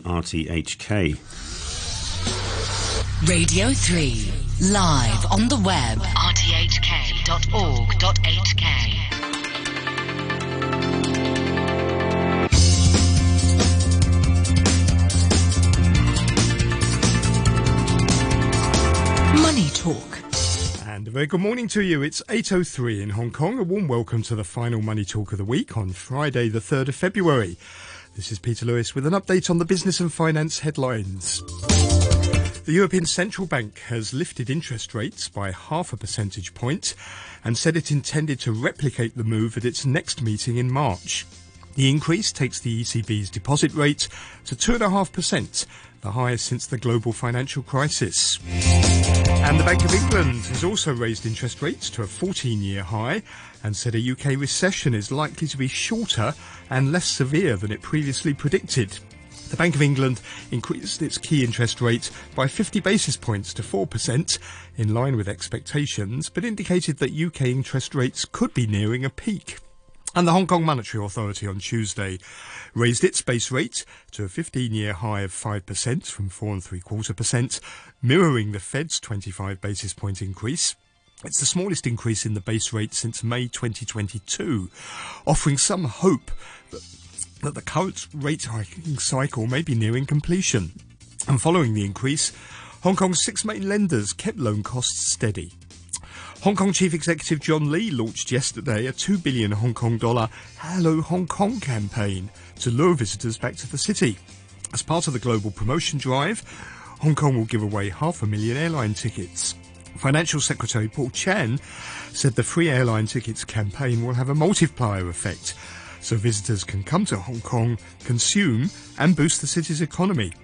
RTHK. Radio 3, live on the web, rthk.org.hk. Money Talk. And a very good morning to you. It's 8.03 in Hong Kong. A warm welcome to the final Money Talk of the week on Friday, the 3rd of February. This is Peter Lewis with an update on the business and finance headlines. The European Central Bank has lifted interest rates by half a percentage point and said it intended to replicate the move at its next meeting in March. The increase takes the ECB's deposit rate to 2.5%, the highest since the global financial crisis. And the Bank of England has also raised interest rates to a 14 year high and said a UK recession is likely to be shorter and less severe than it previously predicted. The Bank of England increased its key interest rate by 50 basis points to 4%, in line with expectations, but indicated that UK interest rates could be nearing a peak. And the Hong Kong Monetary Authority on Tuesday raised its base rate to a 15-year high of 5% from 4.75%, mirroring the Fed's 25 basis point increase. It's the smallest increase in the base rate since May 2022, offering some hope that, that the current rate hiking cycle may be nearing completion. And following the increase, Hong Kong's six main lenders kept loan costs steady. Hong Kong Chief Executive John Lee launched yesterday a 2 billion Hong Kong dollar Hello Hong Kong campaign to lure visitors back to the city. As part of the global promotion drive, Hong Kong will give away half a million airline tickets. Financial Secretary Paul Chan said the free airline tickets campaign will have a multiplier effect, so visitors can come to Hong Kong, consume, and boost the city's economy.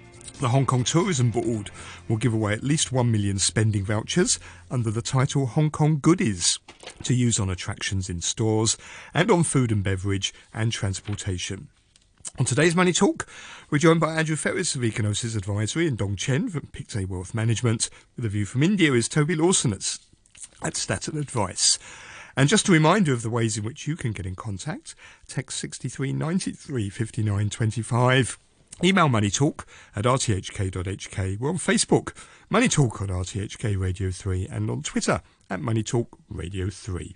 The Hong Kong Tourism Board will give away at least 1 million spending vouchers under the title Hong Kong Goodies to use on attractions in stores and on food and beverage and transportation. On today's Money Talk, we're joined by Andrew Ferris of Econosis Advisory and Dong Chen from Pictet Wealth Management. With a view from India is Toby Lawson at, at Staten Advice. And just a reminder of the ways in which you can get in contact, text 6393 5925. Email moneytalk at rthk.hk. We're on Facebook, Money Talk on RTHK Radio 3, and on Twitter at Money Talk Radio 3.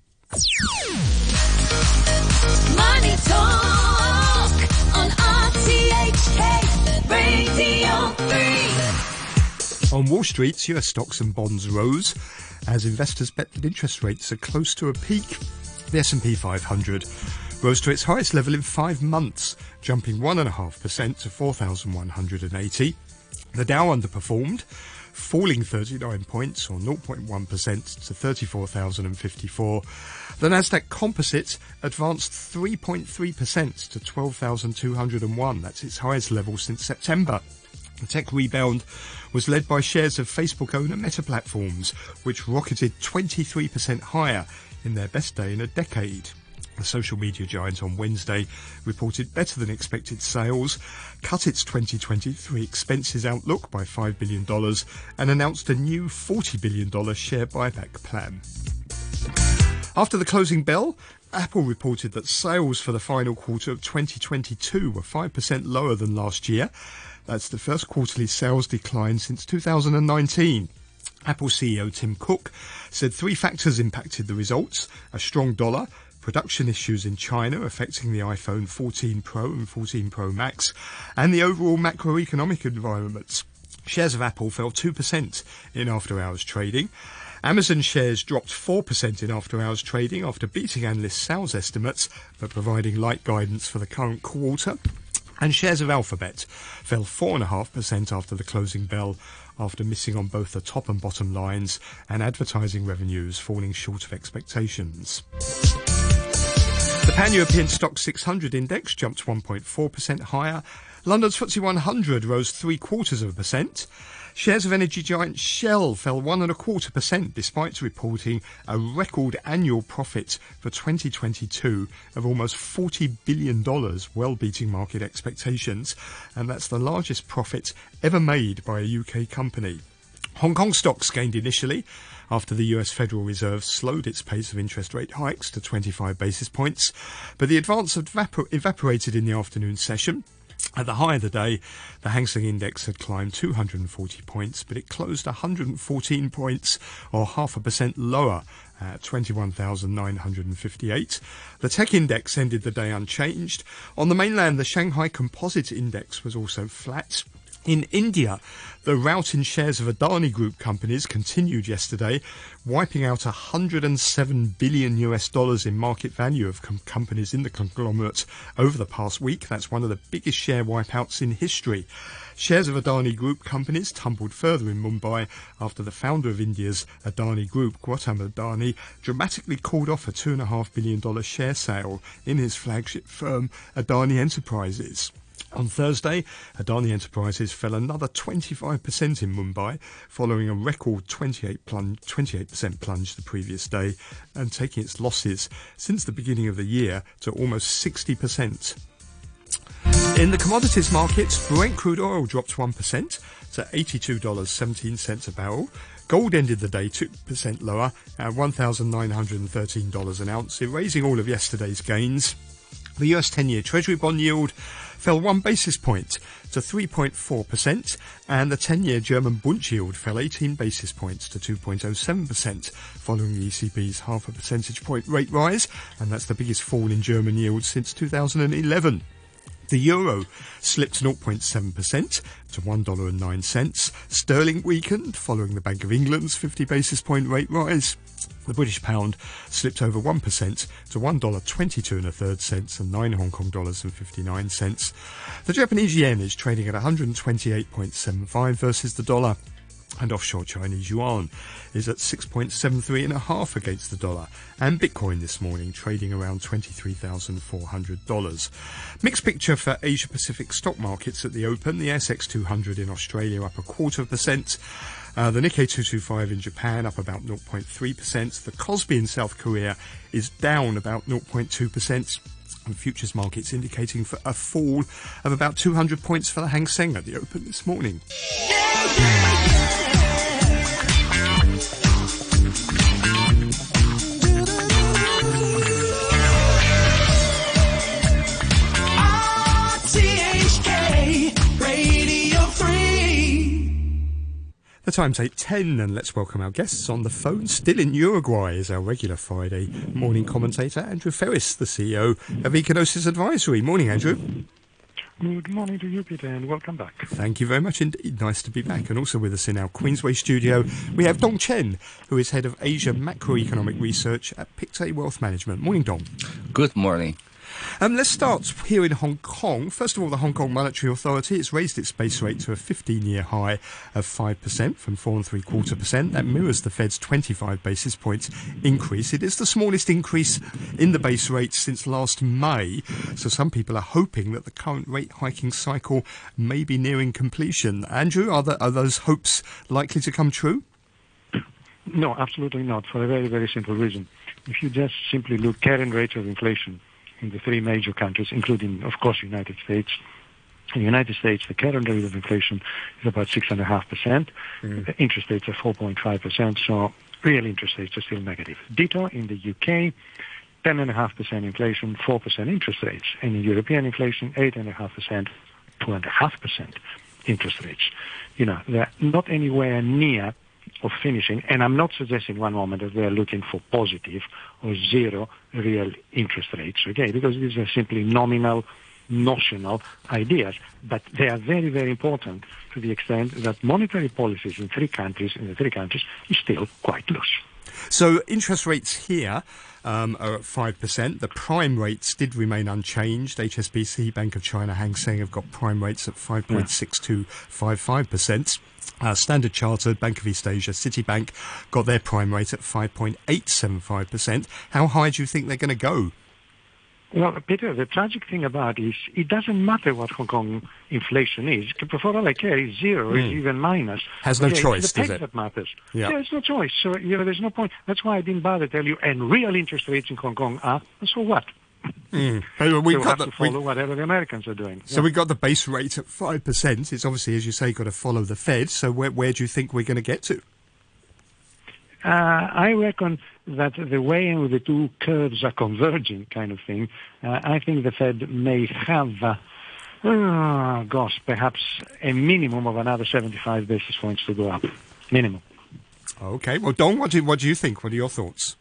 Money Talk on RTHK Radio 3. On Wall Street, US stocks and bonds rose as investors bet that interest rates are close to a peak. The S&P 500 rose to its highest level in five months, jumping 1.5% to 4,180. The Dow underperformed, falling 39 points or 0.1% to 34,054. The Nasdaq Composite advanced 3.3% to 12,201. That's its highest level since September. The tech rebound was led by shares of Facebook owner Meta Platforms, which rocketed 23% higher in their best day in a decade. The social media giant on Wednesday reported better than expected sales, cut its 2023 expenses outlook by $5 billion, and announced a new $40 billion share buyback plan. After the closing bell, Apple reported that sales for the final quarter of 2022 were 5% lower than last year. That's the first quarterly sales decline since 2019. Apple CEO Tim Cook said three factors impacted the results a strong dollar, production issues in China affecting the iPhone 14 Pro and 14 Pro Max, and the overall macroeconomic environment. Shares of Apple fell 2% in after hours trading. Amazon shares dropped 4% in after hours trading after beating analyst sales estimates but providing light guidance for the current quarter. And shares of Alphabet fell 4.5% after the closing bell after missing on both the top and bottom lines and advertising revenues falling short of expectations. The Pan-European Stoxx 600 index jumped 1.4% higher. London's FTSE 100 rose three quarters of a percent. Shares of energy giant Shell fell one and a quarter percent despite reporting a record annual profit for 2022 of almost $40 billion, well beating market expectations. And that's the largest profit ever made by a UK company. Hong Kong stocks gained initially after the US Federal Reserve slowed its pace of interest rate hikes to 25 basis points, but the advance evapor- evaporated in the afternoon session. At the high of the day, the Hang Seng Index had climbed 240 points, but it closed 114 points, or half a percent lower, at 21,958. The tech index ended the day unchanged. On the mainland, the Shanghai Composite Index was also flat. In India, the rout in shares of Adani Group companies continued yesterday, wiping out 107 billion US dollars in market value of com- companies in the conglomerate over the past week. That's one of the biggest share wipeouts in history. Shares of Adani Group companies tumbled further in Mumbai after the founder of India's Adani Group, Gautam Adani, dramatically called off a $2.5 billion share sale in his flagship firm, Adani Enterprises. On Thursday, Adani Enterprises fell another 25% in Mumbai, following a record 28 plunge, 28% plunge the previous day, and taking its losses since the beginning of the year to almost 60%. In the commodities markets, Brent crude oil dropped 1% to $82.17 a barrel. Gold ended the day 2% lower at $1,913 an ounce, erasing all of yesterday's gains. The US 10 year Treasury bond yield fell one basis point to 3.4%, and the 10 year German Bund yield fell 18 basis points to 2.07%, following the ECB's half a percentage point rate rise, and that's the biggest fall in German yields since 2011. The euro slipped 0.7% to $1.09. Sterling weakened following the Bank of England's 50 basis point rate rise. The British pound slipped over 1% to $1.22 and a third cents and 9 Hong Kong dollars and 59 cents. The Japanese yen is trading at 128.75 versus the dollar. And offshore Chinese yuan is at 6.73 and a half against the dollar. And Bitcoin this morning trading around $23,400. Mixed picture for Asia Pacific stock markets at the open. The ASX 200 in Australia up a quarter of percent. Uh, the Nikkei 225 in Japan up about 0.3%. The Kospi in South Korea is down about 0.2%. And futures markets indicating for a fall of about 200 points for the Hang Seng at the open this morning. The time's 8.10 and let's welcome our guests on the phone. Still in Uruguay is our regular Friday morning commentator, Andrew Ferris, the CEO of Econosis Advisory. Morning, Andrew. Good morning to you, Peter, and welcome back. Thank you very much indeed. Nice to be back. And also with us in our Queensway studio, we have Dong Chen, who is head of Asia Macroeconomic Research at Pictet Wealth Management. Morning, Dong. Good morning. Um, let's start here in Hong Kong. First of all, the Hong Kong Monetary Authority has raised its base rate to a 15-year high of 5% from 4 and 3 quarter percent. That mirrors the Fed's 25 basis points increase. It is the smallest increase in the base rate since last May. So some people are hoping that the current rate hiking cycle may be nearing completion. Andrew, are, are those hopes likely to come true? No, absolutely not, for a very, very simple reason. If you just simply look at current rates of inflation in the three major countries, including, of course, the United States. In the United States, the current rate of inflation is about 6.5%. The mm-hmm. interest rates are 4.5%, so real interest rates are still negative. Ditto in the UK, 10.5% inflation, 4% interest rates. And in European inflation, 8.5%, 2.5% interest rates. You know, they're not anywhere near of finishing, and I'm not suggesting one moment that we are looking for positive or zero real interest rates, okay, because these are simply nominal, notional ideas, but they are very, very important to the extent that monetary policies in three countries, in the three countries, is still quite loose. So interest rates here um, are at 5%. The prime rates did remain unchanged. HSBC, Bank of China, Hang Seng have got prime rates at 5.6255%. Uh, Standard Chartered, Bank of East Asia, Citibank got their prime rate at 5.875%. How high do you think they're going to go? Well, Peter, the tragic thing about it is it doesn't matter what Hong Kong inflation is. For all I care, it's zero, it's even minus. Has no Okay, choice, it's the does it? that matters. Yeah. There's no choice. So, you know, there's no point. That's why I didn't bother tell you. And real interest rates in Hong Kong are, so what? We've We'll got have the, to follow we, whatever the Americans are doing. so we got the base rate at 5%. It's obviously, as you say, got to follow the Fed. So where, where do you think we're going to get to? Uh, I reckon that the way in which the two curves are converging, kind of thing, uh, I think the Fed may have uh, Uh, gosh, perhaps a minimum of another 75 basis points to go up. Minimum. Okay. Well, Dong, what do, what do you think? What are your thoughts?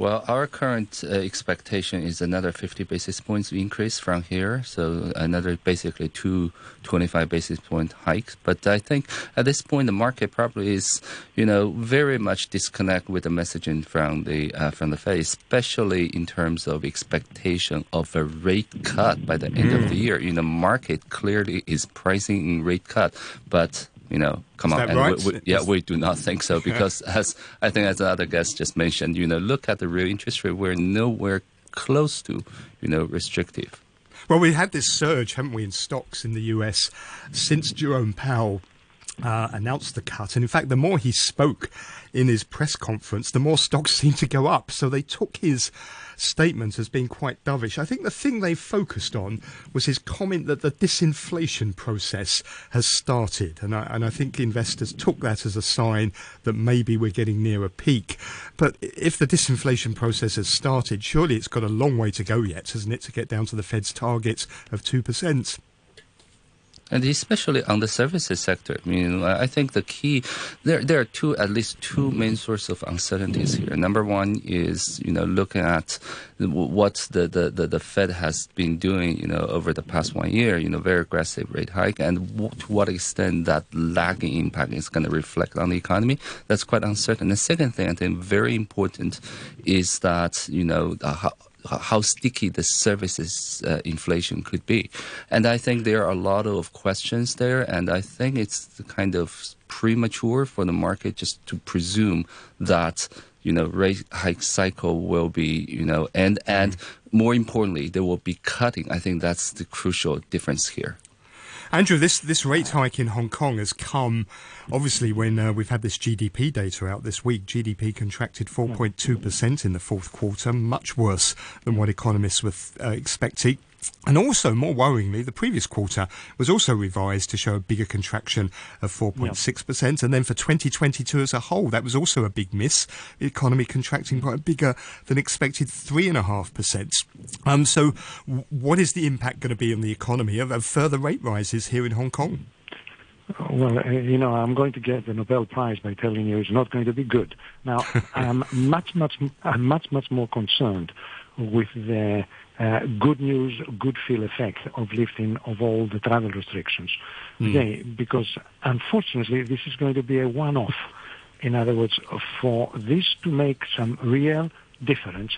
Well, our current uh, expectation is another 50 basis points increase from here, so another basically two 25 basis point hikes. But I think at this point the market probably is, you know, very much disconnect with the messaging from the uh, from the Fed, especially in terms of expectation of a rate cut by the end of the year. You know, market clearly is pricing in rate cut, but you know, come on. right? we, we, yeah, we do not think so because, as I think, as the other guest just mentioned, you know, look at the real interest rate. We're nowhere close to, you know, restrictive. Well, we had this surge, haven't we, in stocks in the US since Jerome Powell uh, announced the cut. And in fact, the more he spoke in his press conference, the more stocks seemed to go up. So they took his statement as being quite dovish. I think the thing they focused on was his comment that the disinflation process has started. And I, and I think investors took that as a sign that maybe we're getting near a peak. But if the disinflation process has started, surely it's got a long way to go yet, hasn't it, to get down to the Fed's target of 2%? And especially on the services sector, I mean, I think the key there there are two at least two main sources of uncertainties here. Number one is you know looking at what the, the, the, the Fed has been doing you know over the past one year, you know very aggressive rate hike, and w- to what extent that lagging impact is going to reflect on the economy. That's quite uncertain. The second thing I think very important is that you know uh, how, sticky the services uh, inflation could be. And I think there are a lot of questions there, and I think it's kind of premature for the market just to presume that you know rate hike cycle will be you know and and more importantly there will be cutting. I think that's the crucial difference here. Andrew, this, this rate hike in Hong Kong has come obviously when uh, we've had this GDP data out this week. GDP contracted 4.2% in the fourth quarter, much worse than what economists were uh, expecting. And also, more worryingly, the previous quarter was also revised to show a bigger contraction of 4.6%. And then for 2022 as a whole, that was also a big miss. The economy contracting by a bigger than expected 3.5%. Um, so, w- what is the impact going to be on the economy of, of further rate rises here in Hong Kong? Well, uh, you know, I'm going to get the Nobel Prize by telling you it's not going to be good. Now, I'm much, much, I'm much, much more concerned with the Uh, good news, good feel effect of lifting of all the travel restrictions. Hmm. Okay, because unfortunately, this is going to be a one-off. In other words, for this to make some real difference,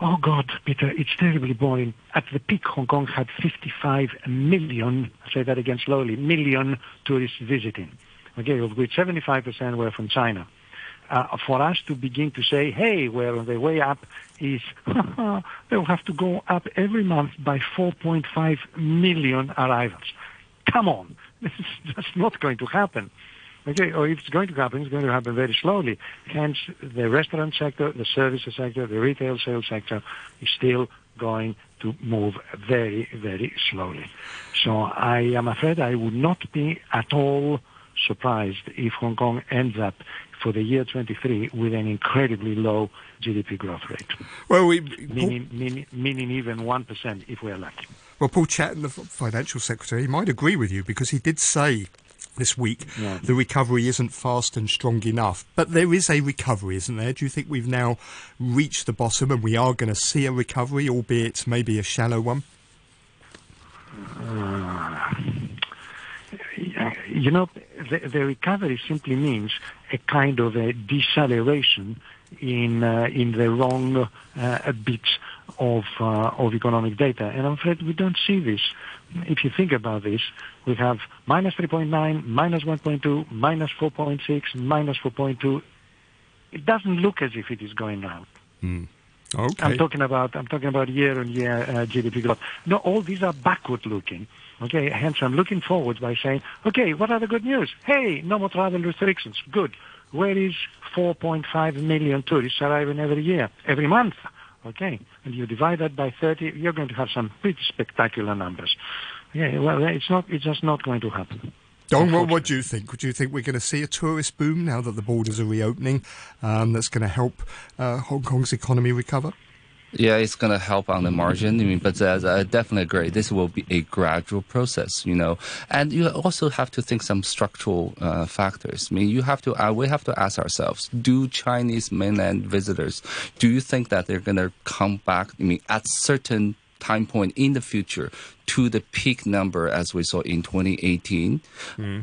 Oh God, Peter, it's terribly boring. At the peak, Hong Kong had 55 million, I say that again slowly, million tourists visiting. Okay, of which 75% were from China. Uh, for us to begin to say, hey, we're on the way up, is they'll have to go up every month by 4.5 million arrivals. Come on, this is just not going to happen. Okay, or if it's going to happen, it's going to happen very slowly. Hence, the restaurant sector, the services sector, the retail sales sector is still going to move very, very slowly. So I am afraid I would not be at all surprised if Hong Kong ends up for the year 23 with an incredibly low GDP growth rate, Well, we, meaning, meaning, meaning even 1% if we're lucky. Well, Paul Chan, the financial secretary, he might agree with you because he did say this week Yeah. the recovery isn't fast and strong enough. But there is a recovery, isn't there? Do you think we've now reached the bottom and we are going to see a recovery, albeit maybe a shallow one? Uh, You know, the, the recovery simply means a kind of a deceleration in uh, in the wrong uh, bits of uh, of economic data, and I'm afraid we don't see this. If you think about this, we have minus 3.9, minus 1.2, minus 4.6, minus 4.2. It doesn't look as if it is going down. Okay. I'm talking about I'm talking about year-on-year uh, GDP growth. No, all these are backward-looking. Okay, hence I'm looking forward by saying, okay, what are the good news? Hey, no more travel restrictions. Good. Where is 4.5 million tourists arriving every year, every month? Okay, and you divide that by 30, you're going to have some pretty spectacular numbers. Yeah, well, it's not. It's just not going to happen. Dong, what, what do you think? Do you think we're going to see a tourist boom now that the borders are reopening um, that's going to help uh, Hong Kong's economy recover? Yeah, it's going to help on the margin. I mean, but uh, I definitely agree. This will be a gradual process, you know. And you also have to think some structural uh, factors. I mean, you have to. Uh, we have to ask ourselves: Do Chinese mainland visitors? Do you think that they're going to come back? I mean, at certain time point in the future to the peak number as we saw in 2018?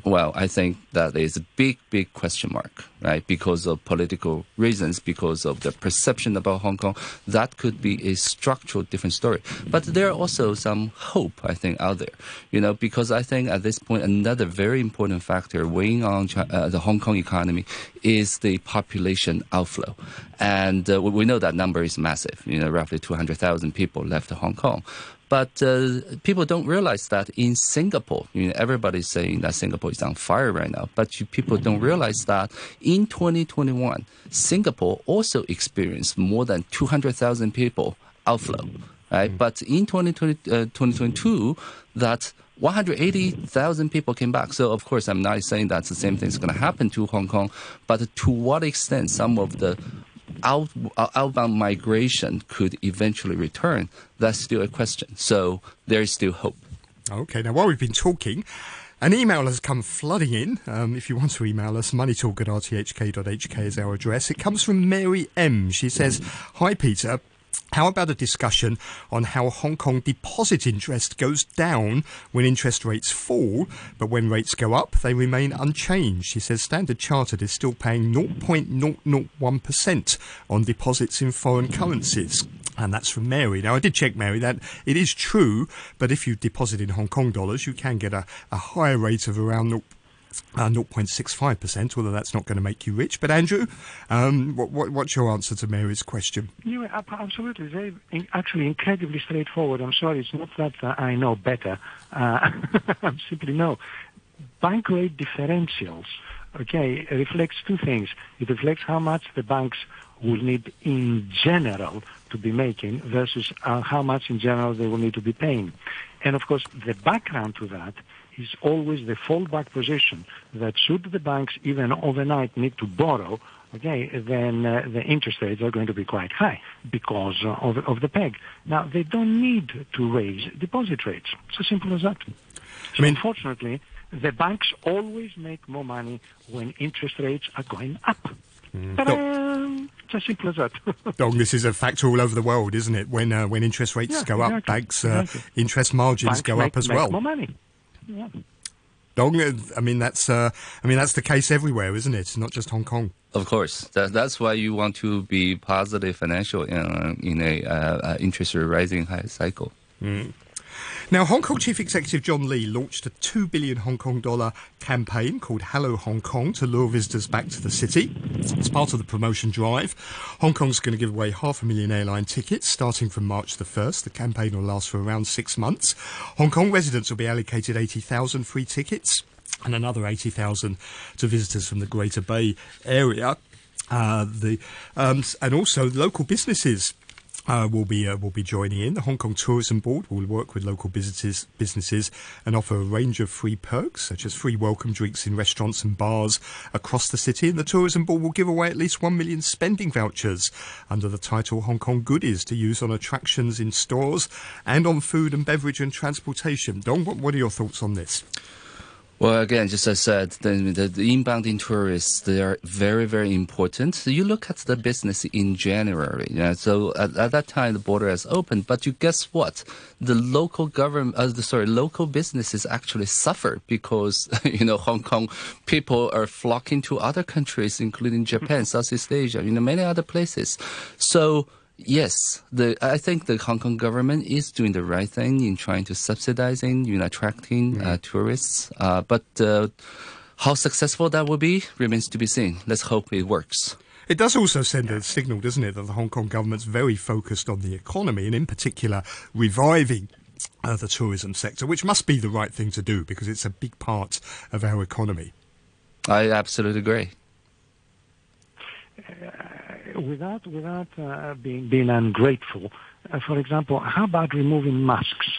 Well, I think that is a big, big question mark, right? Because of political reasons, because of the perception about Hong Kong, that could be a structural different story. But there are also some hope, I think, out there, you know, because I think at this point, another very important factor weighing on Chi- uh, the Hong Kong economy is the population outflow. And uh, we know that number is massive, you know, roughly 200,000 people left Hong Kong. But uh, people don't realize that in Singapore, you know, everybody's saying that Singapore is on fire right now. But you, people don't realize that in 2021, Singapore also experienced more than 200,000 people outflow. Right? But in 2020, uh, 2022, that 180,000 people came back. So, of course, I'm not saying that the same thing is going to happen to Hong Kong, but to what extent some of the out, uh, outbound migration could eventually return, that's still a question. So, there is still hope. Okay, now while we've been talking, an email has come flooding in. Um, if you want to email us, moneytalk at rthk.hk is our address. It comes from Mary M. She says, Hi, Peter. How about a discussion on how Hong Kong deposit interest goes down when interest rates fall, but when rates go up, they remain unchanged? She says Standard Chartered is still paying 0.001% on deposits in foreign currencies. And that's from Mary. Now, I did check, Mary, that it is true, but if you deposit in Hong Kong dollars, you can get a, a higher rate of around 0, uh, 0.65%, although that's not going to make you rich. But, Andrew, um, what, what, what's your answer to Mary's question? Yeah, absolutely. In- actually, incredibly straightforward. I'm sorry, it's not that uh, I know better. Uh, I'm simply no. Bank rate differentials, okay, reflects two things. It reflects how much the banks will need in general to be making versus uh, how much in general they will need to be paying. And of course, the background to that is always the fallback position that should the banks even overnight need to borrow, okay, then uh, the interest rates are going to be quite high because uh, of, of the peg. Now, they don't need to raise deposit rates. It's as simple as that. So mean- unfortunately, the banks always make more money when interest rates are going up. Ta-da! It's as simple as that. Dong, this is a fact all over the world, isn't it? When uh, when interest rates Yeah, go up, exactly, banks uh, exactly. interest margins Banks go make, up as make well. more money. Yeah. Dong, uh, I mean that's uh, I mean that's the case everywhere, isn't it? Not just Hong Kong. Of course, that, that's why you want to be positive financial in, in a uh, uh, interest rate rising high cycle. Now, Hong Kong Chief Executive John Lee launched a 2 billion Hong Kong dollar campaign called Hello Hong Kong to lure visitors back to the city. It's part of the promotion drive. Hong Kong's going to give away half a million airline tickets starting from March the 1st. The campaign will last for around six months. Hong Kong residents will be allocated 80,000 free tickets and another 80,000 to visitors from the Greater Bay Area. Uh, the um, and also local businesses uh, will be uh, will be joining in. The Hong Kong Tourism Board will work with local businesses businesses and offer a range of free perks, such as free welcome drinks in restaurants and bars across the city. And the Tourism Board will give away at least one million spending vouchers under the title Hong Kong Goodies to use on attractions in stores and on food and beverage and transportation. Dong, what, what are your thoughts on this? Well, again, just as I said, the, the, inbound tourists, they are very, very important. So you look at the business in January. Know, so at, at that time, the border has opened. But you guess what? The local government, uh, the, sorry, local businesses actually suffer because, you know, Hong Kong people are flocking to other countries, including Japan, Southeast Asia, you know, many other places. So, Yes, the I think the Hong Kong government is doing the right thing in trying to subsidizing, you know, attracting uh, tourists. Uh, but uh, how successful that will be remains to be seen. Let's hope it works. It does also send a signal, doesn't it, that the Hong Kong government's very focused on the economy and, in particular, reviving uh, the tourism sector, which must be the right thing to do because it's a big part of our economy. I absolutely agree. Without without uh, being being ungrateful. Uh, for example, how about removing masks?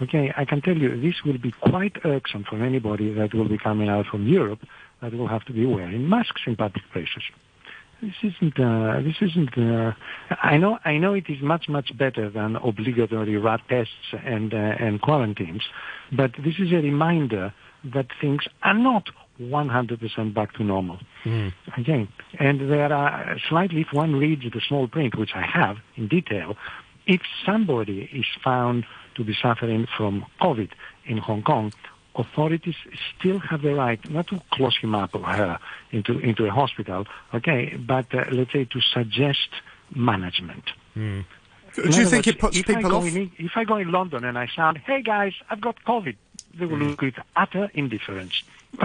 Okay, I can tell you this will be quite irksome for anybody that will be coming out from Europe that will have to be wearing masks in public places. this isn't. Uh, this isn't. Uh, I know. I know it is much much better than obligatory rat tests and uh, and quarantines, but this is a reminder that things are not 100% back to normal. Again, and there are slightly. If one reads the small print, which I have in detail, if somebody is found to be suffering from COVID in Hong Kong, authorities still have the right not to close him up or her into into a hospital, okay, but uh, let's say to suggest management. Do you think words, it puts if people go off? In, if I go in London and I sound, hey guys, I've got COVID, they will look with utter indifference.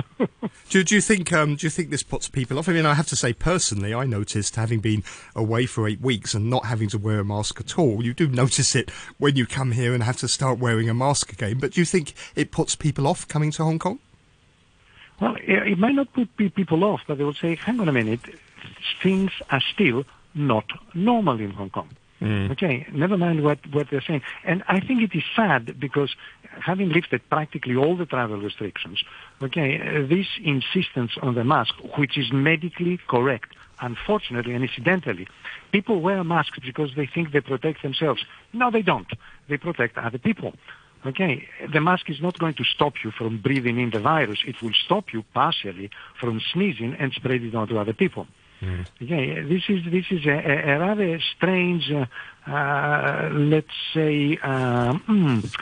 Do, do you think um, do you think this puts people off? I mean, I have to say personally, I noticed having been away for eight weeks and not having to wear a mask at all. You do notice it when you come here and have to start wearing a mask again. But do you think it puts people off coming to Hong Kong? Well, it, it might not put people off, but they will say, hang on a minute, things are still not normal in Hong Kong. Okay, never mind what, what they're saying. And I think it is sad because having lifted practically all the travel restrictions, okay, uh, this insistence on the mask, which is medically correct, unfortunately and incidentally, people wear masks because they think they protect themselves. No, they don't. They protect other people. Okay, the mask is not going to stop you from breathing in the virus. It will stop you partially from sneezing and spread it on to other people. Okay, this is this is a, a, rather strange, uh, uh, let's say, um, mm,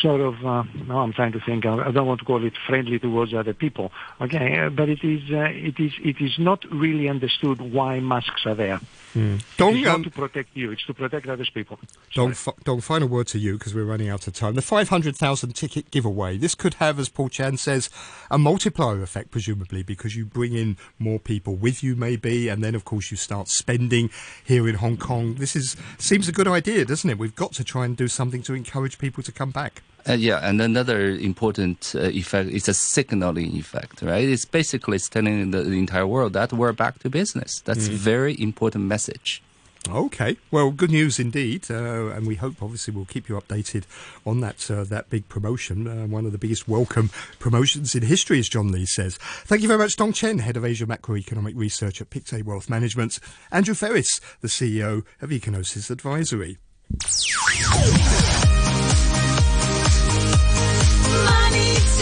sort of. Uh, now I'm trying to think. I, I don't want to call it friendly towards other people. Okay, uh, but it is uh, it is it is not really understood why masks are there. Dong, It's not um, to protect you. It's to protect other people. Dong, fi- Dong, final word to you because we're running out of time. The 500,000 ticket giveaway. This could have, as Paul Chan says, a multiplier effect, presumably, because you bring in more people with you, maybe, and then, of course, you start spending here in Hong Kong. This is seems a good idea, doesn't it? We've got to try and do something to encourage people to come back. Uh, yeah, and another important uh, effect is a signaling effect, right? It's basically telling the, the entire world that we're back to business. That's a very important message. Okay, well, good news indeed, uh, and we hope, obviously, we'll keep you updated on that uh, that big promotion, uh, one of the biggest welcome promotions in history, as John Lee says. Thank you very much, Dong Chen, head of Asia Macroeconomic Research at Pictet Wealth Management, Andrew Ferris, the CEO of Econosis Advisory.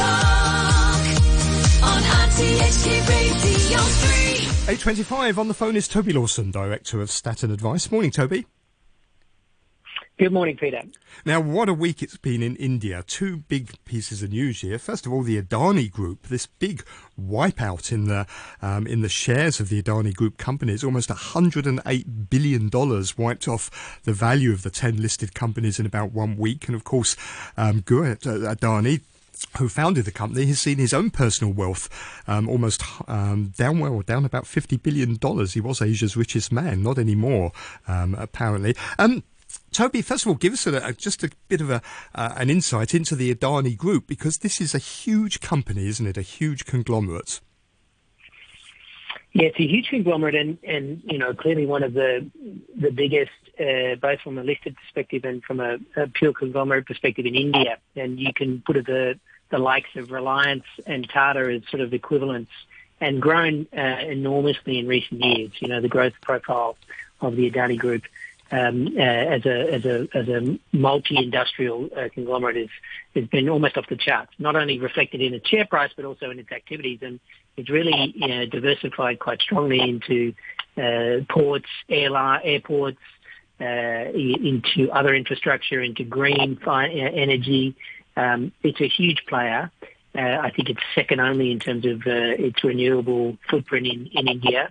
Money on RTHK Radio 3. 8.25 on the phone is Toby Lawson, Director of Staten Advice. Morning, Toby. Good morning, Peter. Now, what a week it's been in India. Two big pieces of news here. First of all, the Adani Group, this big wipeout in the um, in the shares of the Adani Group companies, almost 108 billion dollars wiped off the value of the 10 listed companies in about one week. And of course, um, Gurjit uh, Adani who founded the company has seen his own personal wealth um, almost um, down well down about 50 billion dollars he was asia's richest man not anymore um, apparently um, Toby, first of all, give us a, a, just a bit of a, uh, an insight into the Adani Group because this is a huge company, isn't it? A huge conglomerate. Yeah, it's a huge conglomerate, and, and you know clearly one of the the biggest, uh, both from a listed perspective and from a, a pure conglomerate perspective in India. And you can put it the the likes of Reliance and Tata as sort of equivalents, and grown uh, enormously in recent years. You know the growth profile of the Adani Group um, uh, as a as a as a multi-industrial uh, conglomerate has been almost off the charts. Not only reflected in its share price, but also in its activities, and it's really you know, diversified quite strongly into uh, ports, airline, airports, uh, into other infrastructure, into green fi- energy. Um, it's a huge player. Uh, I think it's second only in terms of uh, its renewable footprint in, in India.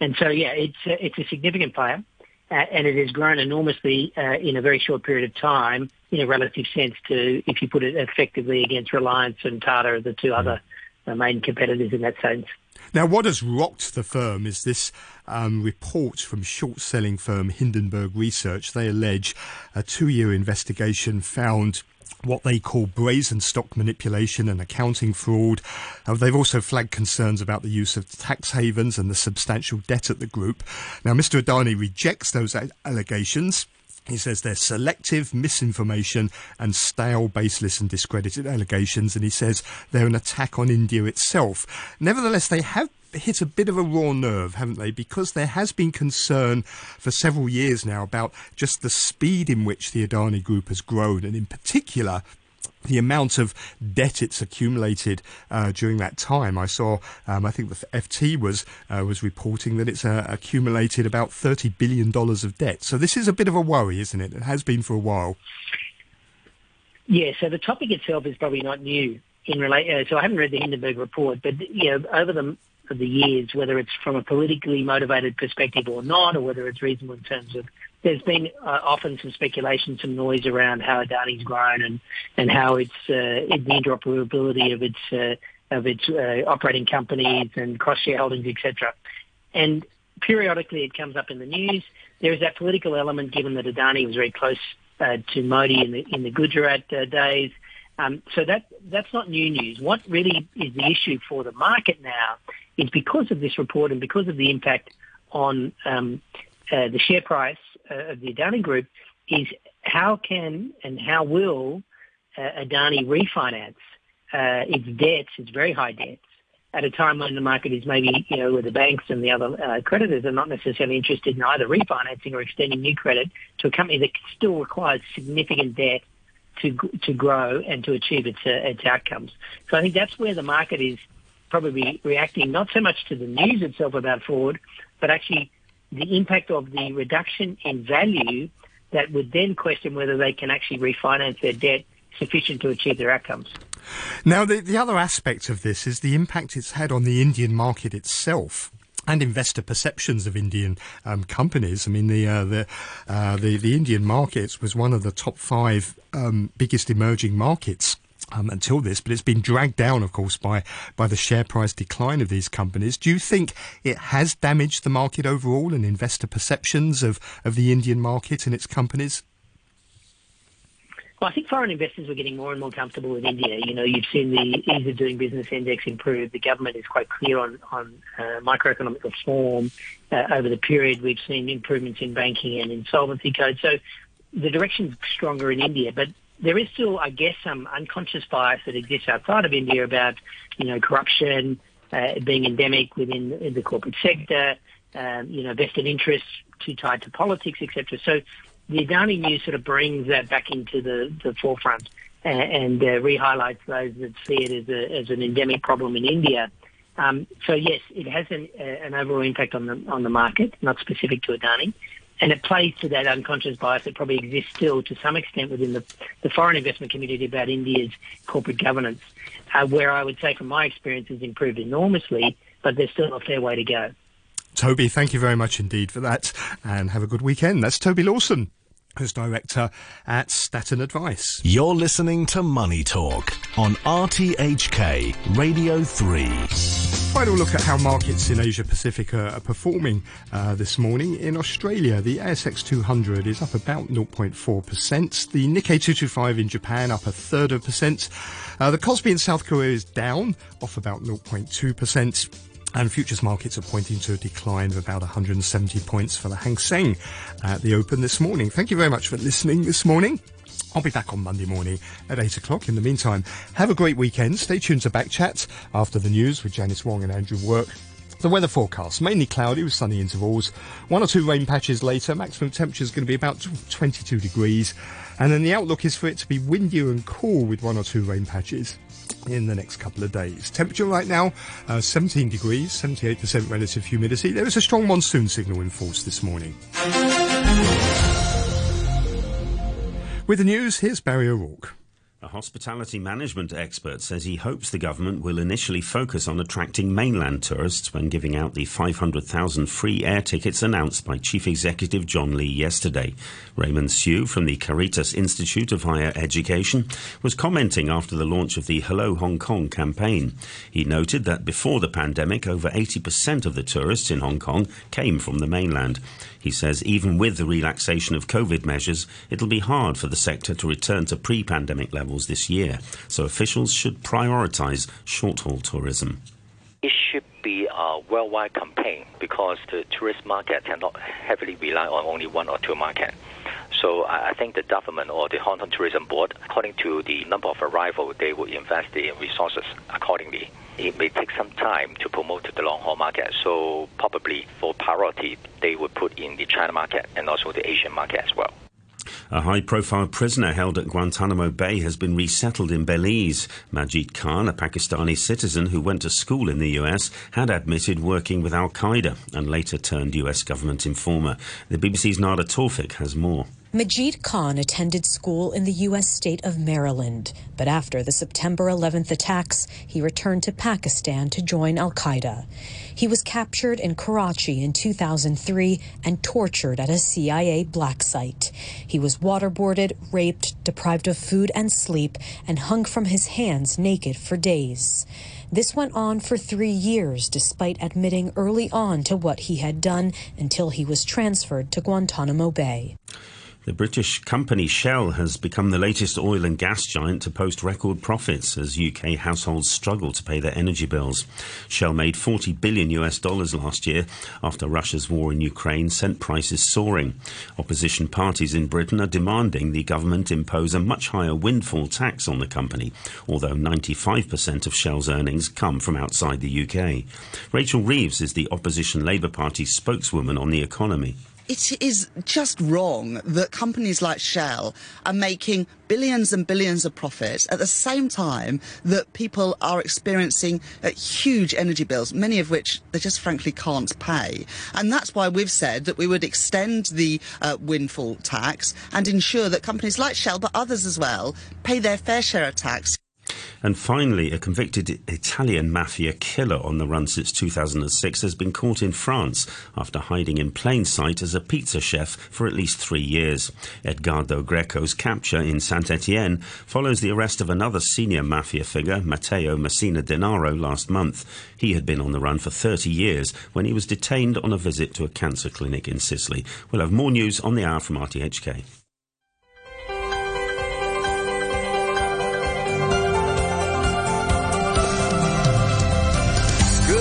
And so, yeah, it's a, it's a significant player, uh, and it has grown enormously uh, in a very short period of time in a relative sense to, if you put it effectively against Reliance and Tata, the two other uh, main competitors in that sense. Now, what has rocked the firm is this um, report from short selling firm Hindenburg Research. They allege a two year investigation found what they call brazen stock manipulation and accounting fraud. Uh, they've also flagged concerns about the use of tax havens and the substantial debt at the group. Now, Mr. Adani rejects those allegations. He says they're selective misinformation and stale, baseless, and discredited allegations, and he says they're an attack on India itself. Nevertheless, they have hit a bit of a raw nerve, haven't they? Because there has been concern for several years now about just the speed in which the Adani Group has grown, and in particular, the amount of debt it's accumulated uh, during that time. I saw, um, I think the FT was uh, was reporting that it's uh, accumulated about thirty billion dollars of debt. So this is a bit of a worry, isn't it? It has been for a while. Yeah. So the topic itself is probably not new. In uh, so I haven't read the Hindenburg report, but you know, over the of the years, whether it's from a politically motivated perspective or not, or whether it's reasonable in terms of there's been uh, often some speculation, some noise around how Adani's grown and and how it's uh, the interoperability of its uh, of its uh, operating companies and cross shareholdings, etc. And periodically, it comes up in the news. There is that political element, given that Adani was very close uh, to Modi in the in the Gujarat uh, days. Um, so that that's not new news. What really is the issue for the market now is because of this report and because of the impact on um, uh, the share price uh, of the Adani Group is how can and how will uh, Adani refinance uh, its debts, its very high debts, at a time when the market is maybe, you know, where the banks and the other uh, creditors are not necessarily interested in either refinancing or extending new credit to a company that still requires significant debt to to grow and to achieve its uh, its outcomes. So I think that's where the market is probably reacting not so much to the news itself about Ford, but actually the impact of the reduction in value that would then question whether they can actually refinance their debt sufficient to achieve their outcomes. Now, the, the other aspect of this is the impact it's had on the Indian market itself and investor perceptions of Indian um, companies. I mean, the uh, the, uh, the the Indian markets was one of the top five um, biggest emerging markets um, until this, but it's been dragged down, of course, by by the share price decline of these companies. Do you think it has damaged the market overall and investor perceptions of, of the Indian market and its companies? Well, I think foreign investors are getting more and more comfortable with India. You know, you've seen the ease of doing business index improve. The government is quite clear on, on uh, microeconomic reform. Uh, over the period, we've seen improvements in banking and insolvency code. So the direction's stronger in India, but there is still, I guess, some unconscious bias that exists outside of India about, you know, corruption uh, being endemic within the corporate sector, um, you know, vested interests too tied to politics, etc. So the Adani news sort of brings that back into the, the forefront and, and uh, re-highlights those that see it as, a, as an endemic problem in India. Um, so yes, it has an, uh, an overall impact on the on the market, not specific to Adani and it plays to that unconscious bias that probably exists still to some extent within the, the foreign investment community about India's corporate governance, uh, where I would say from my experience has improved enormously, but there's still a fair way to go. Toby, thank you very much indeed for that, and have a good weekend. That's Toby Lawson who's director at Staten Advice. You're listening to Money Talk on RTHK Radio 3. Final look at how markets in Asia Pacific are, performing uh, this morning. In Australia, the ASX 200 is up about 0.4%. The Nikkei 225 in Japan up a third of a percent. Uh, the Kospi in South Korea is down, off about 0.2%. And futures markets are pointing to a decline of about 170 points for the Hang Seng at the open this morning. Thank you very much for listening this morning. I'll be back on Monday morning at 8 o'clock. In the meantime, have a great weekend. Stay tuned to Back Chat after the news with Janice Wong and Andrew Work. The weather forecast, mainly cloudy with sunny intervals. One or two rain patches later. Maximum temperature is going to be about 22 degrees. And then the outlook is for it to be windier and cool with one or two rain patches in the next couple of days. Temperature right now, uh, 17 degrees, 78% relative humidity. There is a strong monsoon signal in force this morning. With the news, here's Barry O'Rourke. A hospitality management expert says he hopes the government will initially focus on attracting mainland tourists when giving out the 500,000 free air tickets announced by Chief Executive John Lee yesterday. Raymond Siu from the Caritas Institute of Higher Education was commenting after the launch of the Hello Hong Kong campaign. He noted that before the pandemic, over 80% of the tourists in Hong Kong came from the mainland. He says even with the relaxation of COVID measures, it'll be hard for the sector to return to pre pandemic levels this year, so officials should prioritise short haul tourism. It should be a worldwide campaign because the tourist market cannot heavily rely on only one or two markets. So I think the government or the Hong Kong Tourism Board, according to the number of arrival, they will invest in resources accordingly. It may take some time to promote the long haul market. So probably for priority, they would put in the China market and also the Asian market as well. A high profile prisoner held at Guantanamo Bay has been resettled in Belize. Majid Khan, a Pakistani citizen who went to school in the US, had admitted working with Al Qaeda and later turned US government informer. The BBC's Nada Tawfik has more. Majid Khan attended school in the U.S. state of Maryland, but after the September 11th attacks, he returned to Pakistan to join Al Qaeda. He was captured in Karachi in 2003 and tortured at a CIA black site. He was waterboarded, raped, deprived of food and sleep, and hung from his hands naked for days. This went on for three years, despite admitting early on to what he had done until he was transferred to Guantanamo Bay. The British company Shell has become the latest oil and gas giant to post record profits as UK households struggle to pay their energy bills. Shell made 40 billion US dollars last year after Russia's war in Ukraine sent prices soaring. Opposition parties in Britain are demanding the government impose a much higher windfall tax on the company, although 95% of Shell's earnings come from outside the UK. Rachel Reeves is the opposition Labour Party spokeswoman on the economy it is just wrong that companies like Shell are making billions and billions of profits at the same time that people are experiencing uh, huge energy bills, many of which they just frankly can't pay. And that's why we've said that we would extend the uh, windfall tax and ensure that companies like Shell, but others as well, pay their fair share of tax. And finally, a convicted Italian mafia killer on the run since 2006 has been caught in France after hiding in plain sight as a pizza chef for at least three years. Edgardo Greco's capture in Saint Etienne follows the arrest of another senior mafia figure, Matteo Messina Denaro, last month. He had been on the run for 30 years when he was detained on a visit to a cancer clinic in Sicily. We'll have more news on the hour from RTHK.